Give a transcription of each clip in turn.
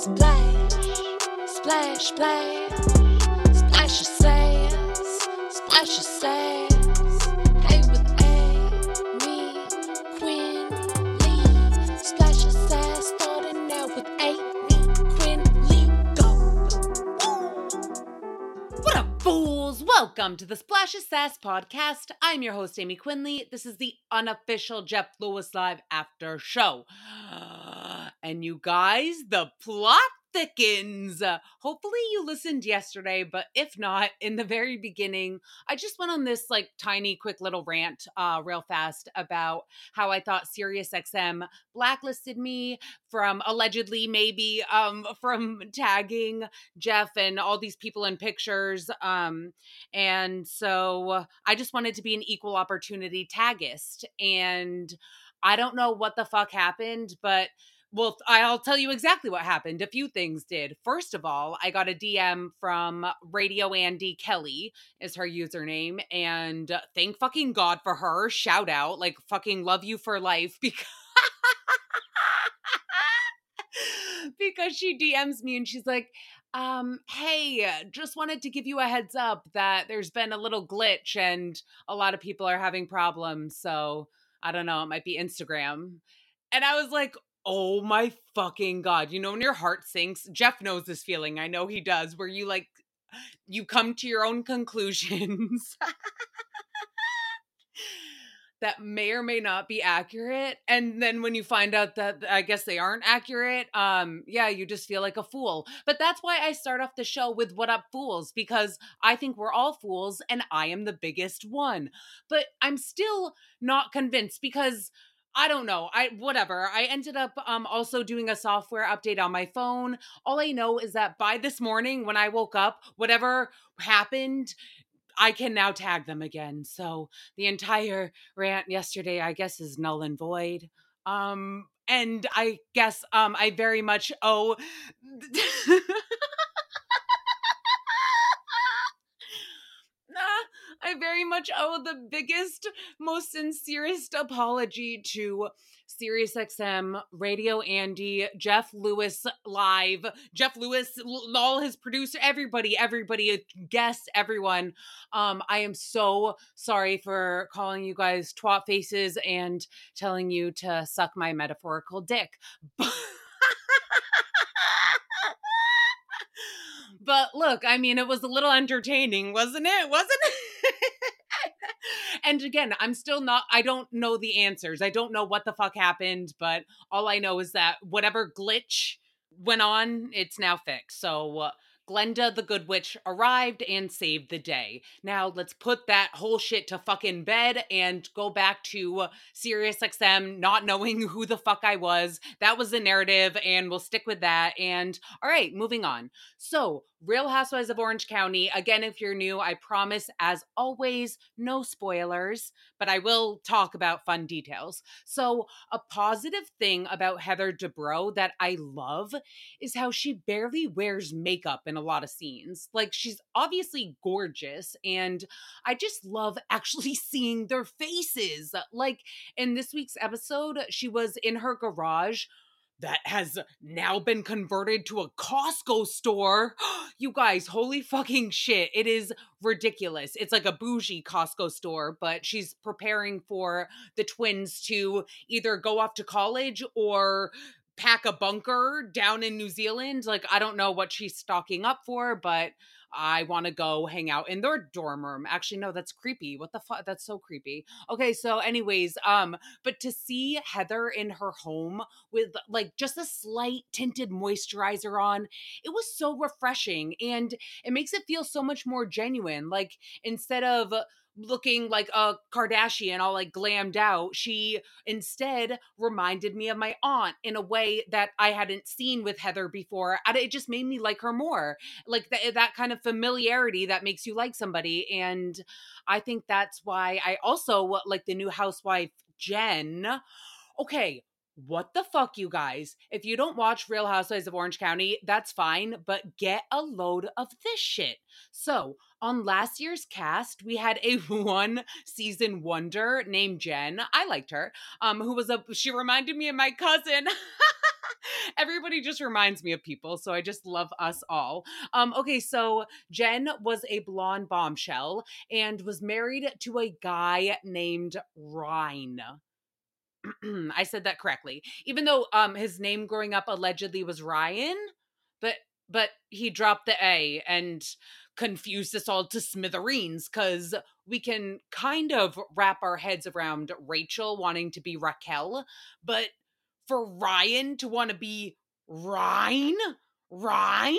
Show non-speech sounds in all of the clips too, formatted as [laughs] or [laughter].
Splash, splash, splash, splash your sass, splash your sass. Hey with Amy, Quinn, Lee, splash your sass. Starting out with Amy, Quinn, Lee, go. What up, fools? Welcome to the Splash of Sass podcast. I'm your host, Aymee Quinnley. This is the unofficial Jeff Lewis Live after show. And you guys, the plot thickens. Hopefully, you listened yesterday, but if not, in the very beginning, I just went on this like tiny, quick little rant, uh, real fast about how I thought SiriusXM blacklisted me from allegedly, maybe, um, from tagging Jeff and all these people in pictures. Um, and so I just wanted to be an equal opportunity tagist And I don't know what the fuck happened, but well, I'll tell you exactly what happened. A few things did. First of all, I got a DM from Radio Andy Kelly, is her username. And uh, thank fucking God for her. Shout out. Like, fucking love you for life [laughs] because. because she DMs me and she's like, um, hey, uh, just wanted to give you a heads up that there's been a little glitch and a lot of people are having problems. So I don't know, it might be Instagram. And I was like, oh my fucking God. You know, when your heart sinks, Jeff knows this feeling. I know he does, where you like, you come to your own conclusions. [laughs] that may or may not be accurate and then when you find out that i guess they aren't accurate um yeah you just feel like a fool but that's why i start off the show with what up fools because i think we're all fools and i am the biggest one but i'm still not convinced because I don't know. I whatever. I ended up um also doing a software update on my phone. All I know is that by this morning when I woke up, whatever happened I can now tag them again. So the entire rant yesterday, I guess, is null and void. Um, and I guess um I very much owe [laughs] I very much owe the biggest, most sincerest apology to SiriusXM, Radio Andy, Jeff Lewis Live, Jeff Lewis, all his producer, everybody, everybody, guests, everyone. Um, I am so sorry for calling you guys twat faces and telling you to suck my metaphorical dick. [laughs] But look, I mean, it was a little entertaining, wasn't it? Wasn't it? And again, I'm still not, I don't know the answers. I don't know what the fuck happened, but all I know is that whatever glitch went on, it's now fixed. So, uh, Glenda the Good Witch arrived and saved the day. Now let's put that whole shit to fucking bed and go back to SiriusXM not knowing who the fuck I was. That was the narrative, and we'll stick with that. And all right, moving on. So, Real Housewives of Orange County. Again, if you're new, I promise, as always, no spoilers, but I will talk about fun details. So, a positive thing about Heather Dubrow that I love is how she barely wears makeup in a lot of scenes. Like, she's obviously gorgeous, and I just love [laughs] actually seeing their faces. Like, in this week's episode, she was in her garage that has now been converted to a Costco store. [gasps] you guys, holy fucking shit. It is ridiculous. It's like a bougie Costco store, but she's preparing for the twins to either go off to college or pack a bunker down in New Zealand. Like, I don't know what she's stocking up for, but I want to go hang out in their dorm room. Actually, no, that's creepy. What the fuck? That's so creepy. Okay, so anyways, um, but to see Heather in her home with like just a slight tinted moisturizer on, it was so refreshing and it makes it feel so much more genuine. Like instead of looking like a Kardashian, all like glammed out. She instead reminded me of my aunt in a way that I hadn't seen with Heather before. And it just made me like her more. Like that, eh, that kind of familiarity that makes you like somebody. And I think that's why I also like the new housewife, Jen. Okay, what the fuck, you guys? If you don't watch Real Housewives of Orange County, that's fine, but get a load of this shit. So, on last year's cast, we had a [laughs] one season wonder named Jen. I liked her. Um, who was a she reminded me of my cousin. [laughs] Everybody just reminds me of people, so I just love us all. Um, okay, so Jen was a blonde bombshell and was married to a guy named Ryan. [clears throat] I said that correctly. Even though um his name growing up allegedly was Ryan, but but he dropped the A and confused us all to smithereens because we can kind of wrap our heads around Rachel wanting to be Raquel, but for Ryan to want to be Ryan, Ryan,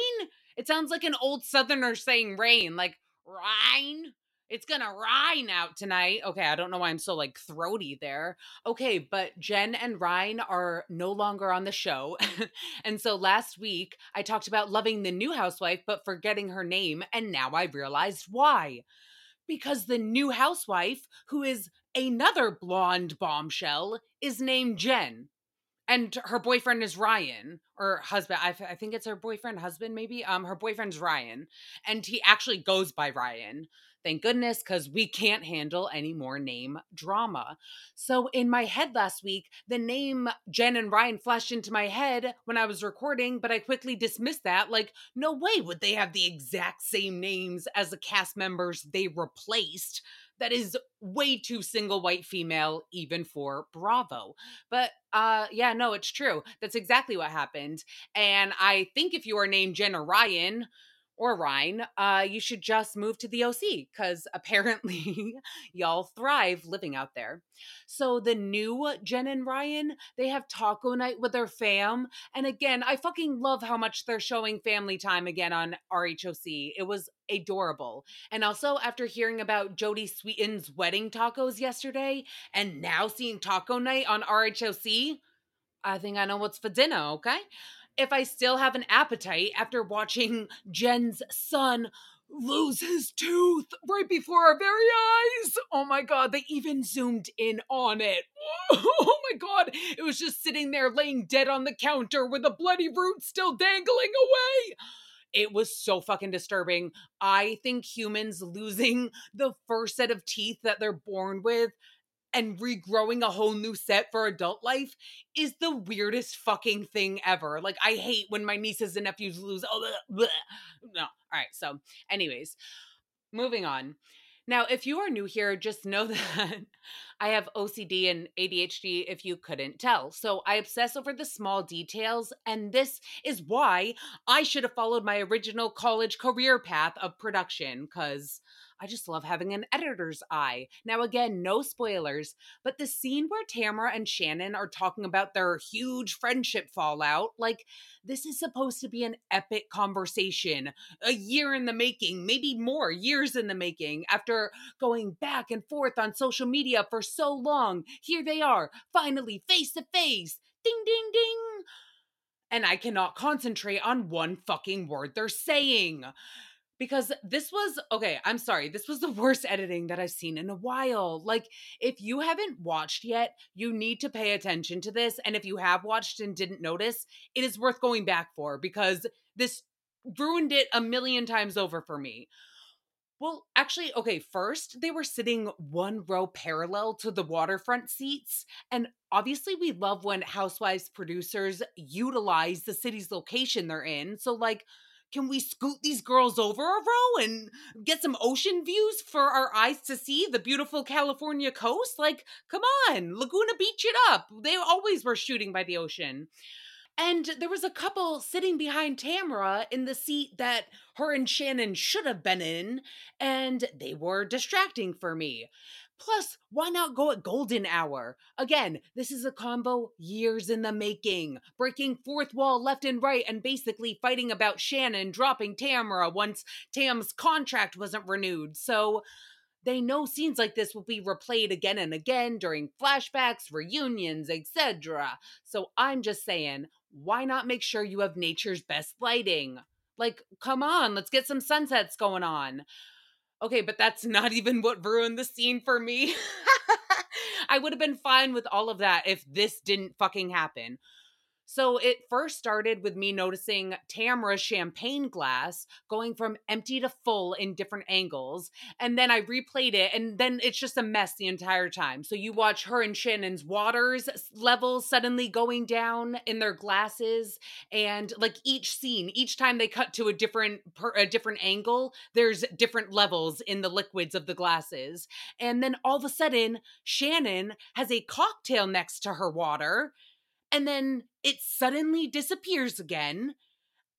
it sounds like an old Southerner saying rain, like Ryan. It's gonna rain out tonight. Okay, I don't know why I'm so like throaty there. Okay, but Jen and Ryan are no longer on the show. [laughs] and so last week I talked about loving the new housewife but forgetting her name, and now I realized why. Because the new housewife, who is another blonde bombshell, is named Jen and her boyfriend is Ryan or husband. I, I think it's her boyfriend, husband, maybe. Um, her boyfriend's Ryan, and he actually goes by Ryan. Thank goodness, because we can't handle any more name drama. So, in my head last week, the name Jen and Ryan flashed into my head when I was recording, but I quickly dismissed that. Like, no way would they have the exact same names as the cast members they replaced that is way too single white female even for bravo. But uh yeah no it's true. That's exactly what happened. And i think if you are named jenna ryan or Ryan, uh, you should just move to the OC because apparently [laughs] y'all thrive living out there. So the new Jen and Ryan, they have taco night with their fam. And again, I fucking love how much they're showing family time again on RHOC. It was adorable. And also, after hearing about Jodie Sweetin's wedding tacos yesterday and now seeing taco night on RHOC, I think I know what's for dinner, okay? If I still have an appetite after watching Jen's son lose his tooth right before our very eyes. Oh my god, they even zoomed in on it. [laughs] Oh my god, it was just sitting there laying dead on the counter with a bloody root still dangling away. It was so fucking disturbing. I think humans losing the first set of teeth that they're born with and regrowing a whole new set for adult life is the weirdest fucking thing ever. Like I hate when my nieces and nephews lose. Oh, bleh, no. All right. So, anyways, moving on. Now, if you are new here, just know [laughs] that I have OCD and ADHD if you couldn't tell. So I obsess over the small details, and this is why I should have followed my original college career path of production because I just love having an editor's eye. Now, again, no spoilers, but the scene where Tamra and Shannon are talking about their huge friendship fallout, like, this is supposed to be an epic conversation, a year in the making, maybe more years in the making. After going back and forth on social media for so long, here they are, finally face to face. Ding, ding, ding. And I cannot concentrate on one fucking word they're saying because this was okay i'm sorry this was the worst editing that i've seen in a while like if you haven't watched yet you need to pay attention to this and if you have watched and didn't notice it is worth going back for because this ruined it a million times over for me well, actually, okay, first they were sitting one row parallel to the waterfront seats. And obviously, we love when Housewives producers utilize the city's location they're in. So, like, can we scoot these girls over a row and get some ocean views for our eyes to see the beautiful California coast? Like, come on, Laguna Beach it up. They always were shooting by the ocean. And there was a couple sitting behind Tamra in the seat that her and Shannon should have been in, and they were distracting for me. Plus, why not go at golden hour? Again, this is a combo years in the making, breaking fourth wall left and right and basically fighting about Shannon dropping Tamra once Tam's contract wasn't renewed. So, they know scenes like this will be replayed again and again during flashbacks, reunions, etc. So I'm just saying, why not make sure you have nature's best lighting? Like, come on, let's get some sunsets going on. Okay, but that's not even what ruined the scene for me. [laughs] [laughs] I would have been fine with all of that if this didn't fucking happen. So it first started with me noticing Tamra's champagne glass going from empty to full in different angles. And then I replayed it, and then it's just a mess the entire time. So you watch her and Shannon's waters levels suddenly going down in their glasses. And like each scene, each time they cut to a different per, a different angle, there's different levels in the liquids of the glasses. And then all of a sudden, Shannon has a cocktail next to her water and then it suddenly disappears again.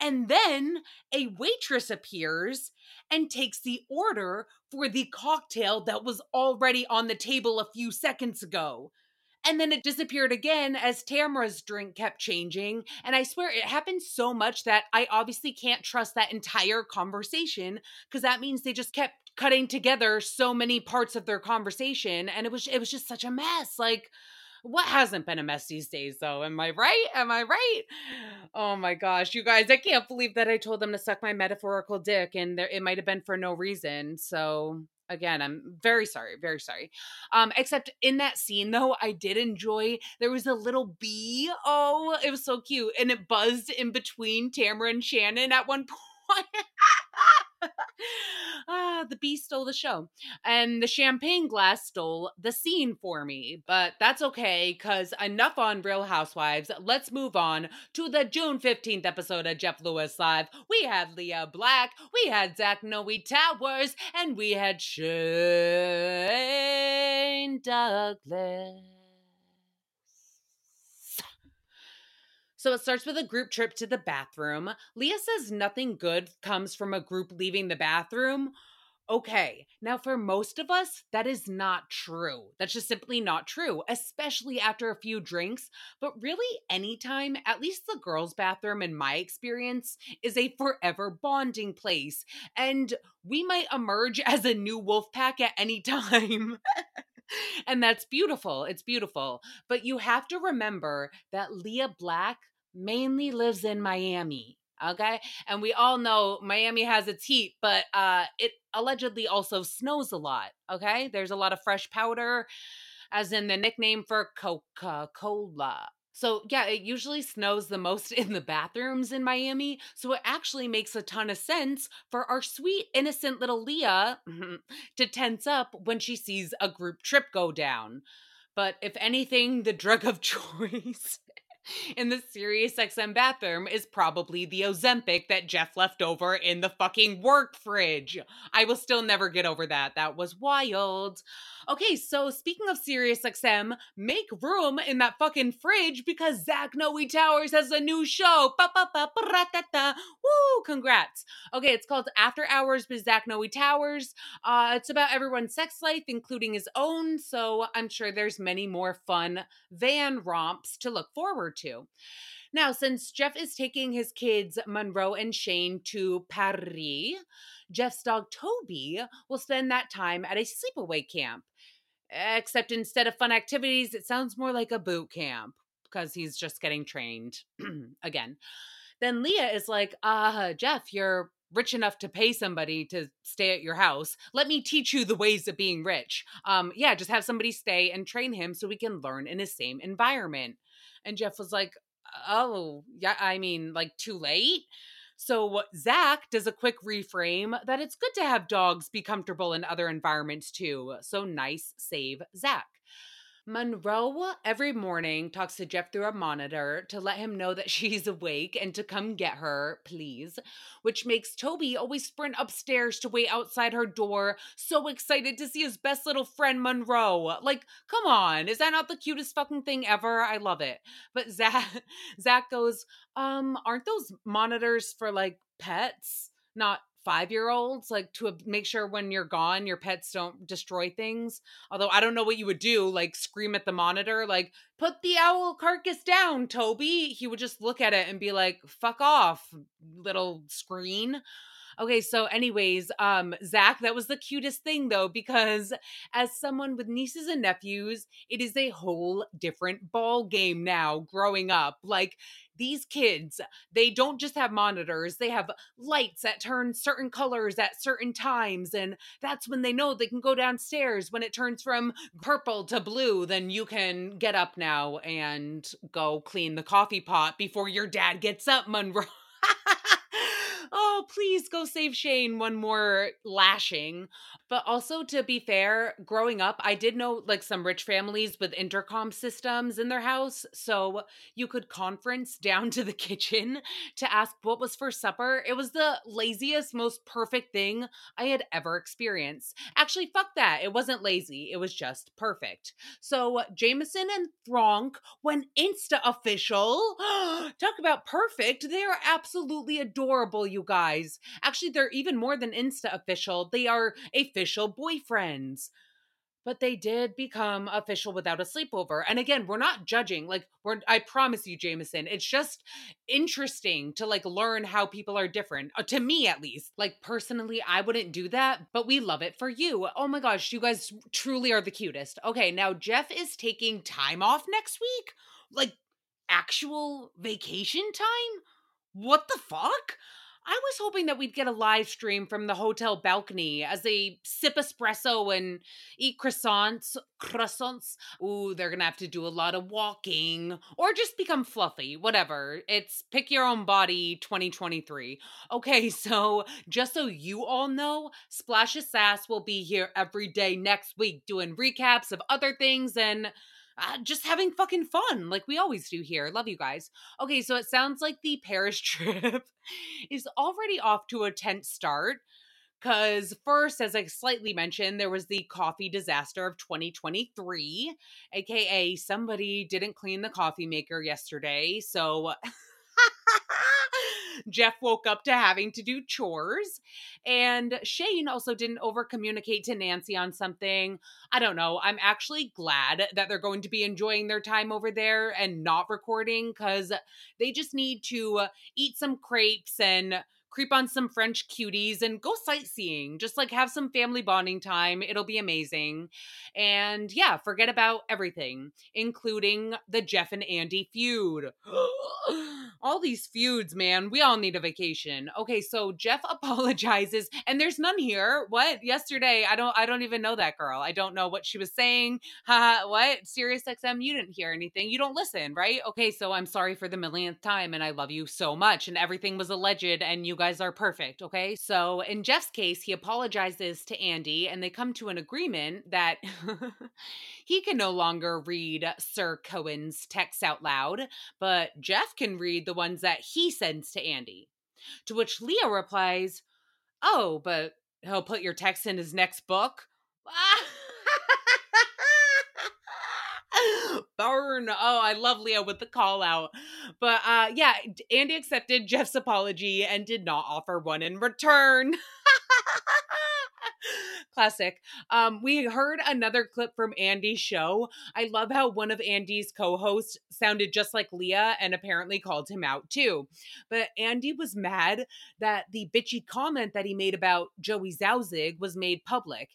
And then a waitress appears and takes the order for the cocktail that was already on the table a few seconds ago. And then it disappeared again as Tamra's drink kept changing. And I swear it happened so much that I obviously can't trust that entire conversation because that means they just kept cutting together so many parts of their conversation and it was it was just such a mess. Like what hasn't been a mess these days, though? Am I right? Am I right? Oh my gosh, you guys, I can't believe that I told them to suck my metaphorical dick and there, it might have been for no reason. So, again i'm very sorry very sorry um except in that scene though i did enjoy there was a little bee oh it was so cute and it buzzed in between tamra and shannon at one [laughs] point [laughs] ah, the bee stole the show. And the champagne glass stole the scene for me. But that's okay, because enough on Real Housewives. Let's move on to the June 15th episode of Jeff Lewis Live. We had Lea Black, we had Zach Noe Towers, and we had Shane Douglas. So it starts with a group trip to the bathroom. Lea says nothing good comes from a group leaving the bathroom. Okay, now for most of us, that is not true. That's just simply not true, especially after a few drinks. But really, anytime, at least the girls' bathroom, in my experience, is a forever bonding place. And we might emerge [laughs] as a new wolf pack at any time. [laughs] and that's beautiful. It's beautiful. But you have to remember that Lea Black mainly lives in Miami. Okay. And we all know Miami has its heat, but uh, it allegedly also snows a lot. Okay. There's a lot of fresh powder, as in the nickname for Coca Cola. So, yeah, it usually snows the most [laughs] in the bathrooms in Miami. So, it actually makes a ton of sense for our sweet, innocent little Lea [laughs] to tense up when she sees a group trip go down. But if anything, the drug of [laughs] choice in the Sirius XM bathroom is probably the Ozempic that Jeff left over in the fucking work fridge. I will still never get over that. That was wild. Okay, so speaking of Sirius XM, make room in that fucking fridge because Zach Noe Towers has a new show. Woo, congrats. Okay, it's called After Hours with Zach Noe Towers. Uh, it's about everyone's sex life, including his own, so I'm sure there's many more fun van romps to look forward to. Now, since Jeff is taking his kids, Monroe and Shane, to Paris, Jeff's dog Toby will spend that time at a sleepaway camp. Except instead of fun activities, it sounds more like a boot camp because he's just getting trained [clears throat] again. Then Lea is like, uh, Jeff, you're rich enough to pay somebody to stay at your house. Let me teach you the ways of being rich. Um, yeah, just have somebody stay and train him so we can learn in the same environment. And Jeff was like, oh, yeah, I mean, like too late. So Zach does a quick reframe that it's good to have dogs be comfortable in other environments too. So nice save, Zach. Monroe every morning talks to Jeff through a monitor to let him know that [laughs] she's awake and to come get her, please. Which makes Toby always sprint upstairs to wait outside her door, so excited to see his best little friend Monroe. Like, come on, is that not the cutest fucking thing ever? I love it. But Zach [laughs] Zach goes, um, aren't those monitors for like pets? Not five year olds, like to make sure when you're gone, your pets don't destroy things. Although I don't know what you would do, like scream at the monitor, like, put the owl carcass down, Toby. He would just look at it and be like, fuck off, little screen. Okay, so anyways, um, Zach, that was the cutest thing though, because as someone with nieces and nephews, it is a whole different ball game now growing up. Like these kids, they don't just have monitors, they have lights that turn certain colors at certain times. And that's when they know they can go downstairs. When it turns from purple to blue, then you can get up now and go clean the coffee pot before your dad gets up, Monroe. [laughs] oh, please go save Shane one more lashing. But also, to be fair, growing up, I did know like some rich families with intercom systems in their house. So you could conference [laughs] down to the kitchen to ask what was for supper. It was the laziest, most perfect thing I had ever experienced. Actually, fuck that. It wasn't lazy, it was just perfect. So Jamison and Fronk went Insta official. [gasps] Talk about perfect. They are absolutely adorable, you guys. Actually, they're even more than Insta official. They are official boyfriends. But they did become official without a sleepover. And again, we're not judging. Like, we're I promise you, Jamison, it's just interesting to like learn how people are different. Uh, to me at least. Like personally, I wouldn't do that, but we love it for you. Oh my gosh, you guys truly are the cutest. Okay, now Jeff is taking time off next week. Like actual vacation time? What the fuck? I was hoping that we'd get a live stream from the hotel balcony as they sip espresso and eat croissants. Croissants. Ooh, they're gonna have to do a lot of walking or just become fluffy. Whatever. It's pick your own body 2023. Okay, [laughs] so just so you all know, Splash of Sass will be here every day next week doing recaps of other things and uh, just having fucking fun like we always do here. Love you guys. Okay, so it sounds like the Paris [laughs] trip is already off to a tense start. Because first, as I slightly mentioned, there was the coffee disaster of 2023, aka somebody didn't clean the coffee maker yesterday. So [laughs] Jeff woke up to having to do chores. And Shane also didn't over communicate to Nancy on something. I don't know. I'm actually glad that they're going to be enjoying their time over there and not recording because they just need to uh, eat some crepes and creep on some French cuties and go sightseeing. Just like have some family bonding time. It'll be amazing. And yeah, forget about everything, including the Jeff and Andy feud. [gasps] all these feuds, man. We all need a vacation. Okay, so Jeff [laughs] apologizes and there's none here. What? Yesterday, I don't I don't even know that girl. I don't know what she was saying. Ha, what? Sirius XM, you didn't hear anything. You don't listen, right? Okay, so I'm sorry for the millionth time and I love you so much and everything was alleged and you guys are perfect, okay? So in Jeff's case, he apologizes to Andy and they come to an agreement that [laughs] he can no longer read Sir Cohen's texts out loud, but Jeff can read the ones that he sends to Andy. To which Lea replies, Oh, but he'll put your text in his next book? [laughs] [laughs] Burn. Oh, I love Lea with the call out. But uh yeah, Andy accepted Jeff's apology and did not offer one in return. [laughs] Classic. Um, we heard another clip from Andy's show. I love how one of Andy's co hosts sounded just like Lea and apparently called him out too. But Andy was mad that the bitchy comment that he made about Joey Zauzig was made public.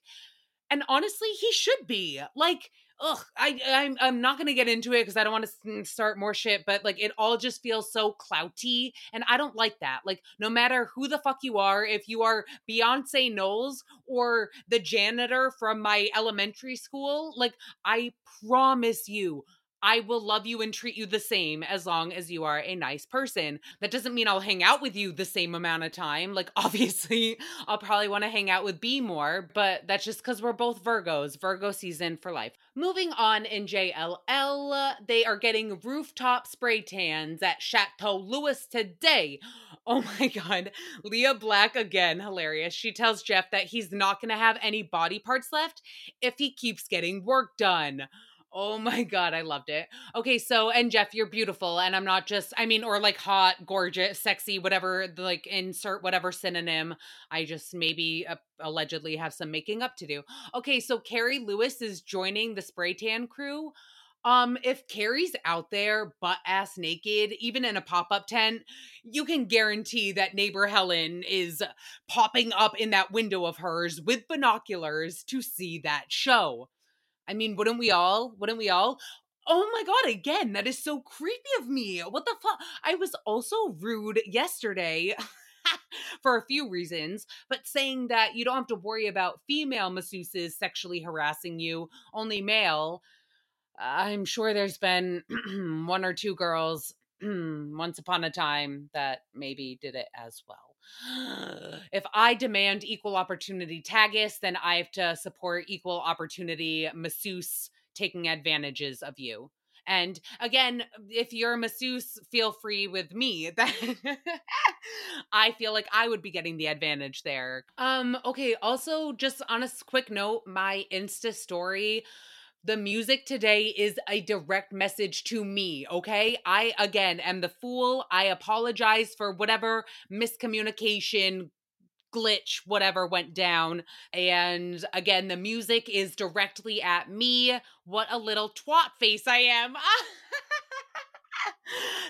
And honestly, he should be. Like, ugh, I I'm I'm not gonna get into it because I don't want to start more shit. But like, it all just feels so clouty, and I don't like that. Like, no matter who the fuck you are, if you are Beyonce Knowles or the janitor from my elementary school, like, I promise you, I will love you and treat you the same as long as you are a nice person. That doesn't mean I'll hang out with you the same amount of time. Like, [laughs] obviously, I'll probably want to hang out with B more, but that's just because we're both Virgos, Virgo season for life. Moving on in JLL, they are getting rooftop spray tans at Chateau Louis today. [gasps] Oh my God. Lea Black again, hilarious. She tells Jeff that he's not going to have any body parts left if he keeps getting work done. Oh my god, I loved it. Okay, so and Jeff, you're beautiful, and I'm not just I mean, or like hot, gorgeous, sexy, whatever. Like insert whatever synonym. I just maybe uh, allegedly have some making up to do. Okay, so Carrie Lewis is joining the spray tan crew. Um, if Carrie's out there butt ass naked, even in a pop up tent, you can guarantee that neighbor Helen is popping up in that window of hers with binoculars to see that show. I mean, wouldn't we all? Wouldn't we all? Oh my god, again, that is so creepy of me. What the fuck? I was also rude yesterday. [laughs] for a few reasons, but saying that you don't have to worry about female masseuses sexually harassing you, only male. I'm sure there's been [clears throat] one or two girls [clears throat] once upon a time that maybe did it as well. If I demand equal opportunity tagus, then I have to support equal opportunity masseuse taking advantages of you. And again, if you're a masseuse, feel free with me. [laughs] I feel like I would be getting the advantage there. Um, okay, also just on a quick note, my Insta story the music today is a direct message to me, okay? I, again, am the fool. I apologize for whatever miscommunication, glitch, whatever went down. And again, the music is directly at me. What a little twat face I am. [laughs]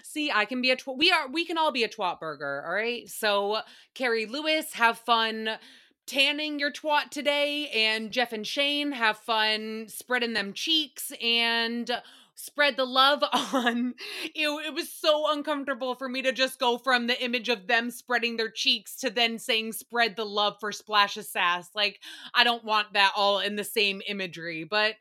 See, I can be a twat. We are we can all be a twat burger, all right? So, Carrie Lewis, have fun tanning your twat today and Jeff and Shane have fun spreading them cheeks and spread the love [laughs] on. It, was so uncomfortable for me to just go from the image of them spreading their cheeks to then saying spread the love for Splash Sass. Like, I don't want that all in the same imagery, but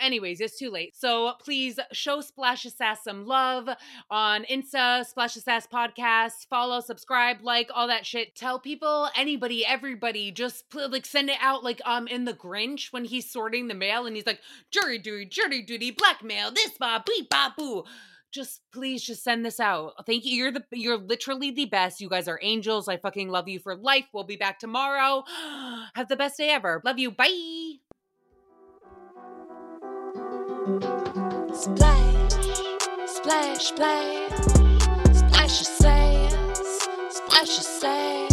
Anyways, it's too late. So please show Splash Sass some love on Insta, Splash Sass podcast. Follow, subscribe, like all that shit. Tell people, anybody, everybody, just like send it out like um in the Grinch when he's sorting the mail and he's like jury duty, jury duty, blackmail, this ba beep ba boo just please just send this out. Thank you. You're the you're literally the best. You guys are angels. I fucking love you for life. We'll be back tomorrow. [gasps] Have the best day ever. Love you. Bye. Splash, splash, splash, splash your sass, splash your.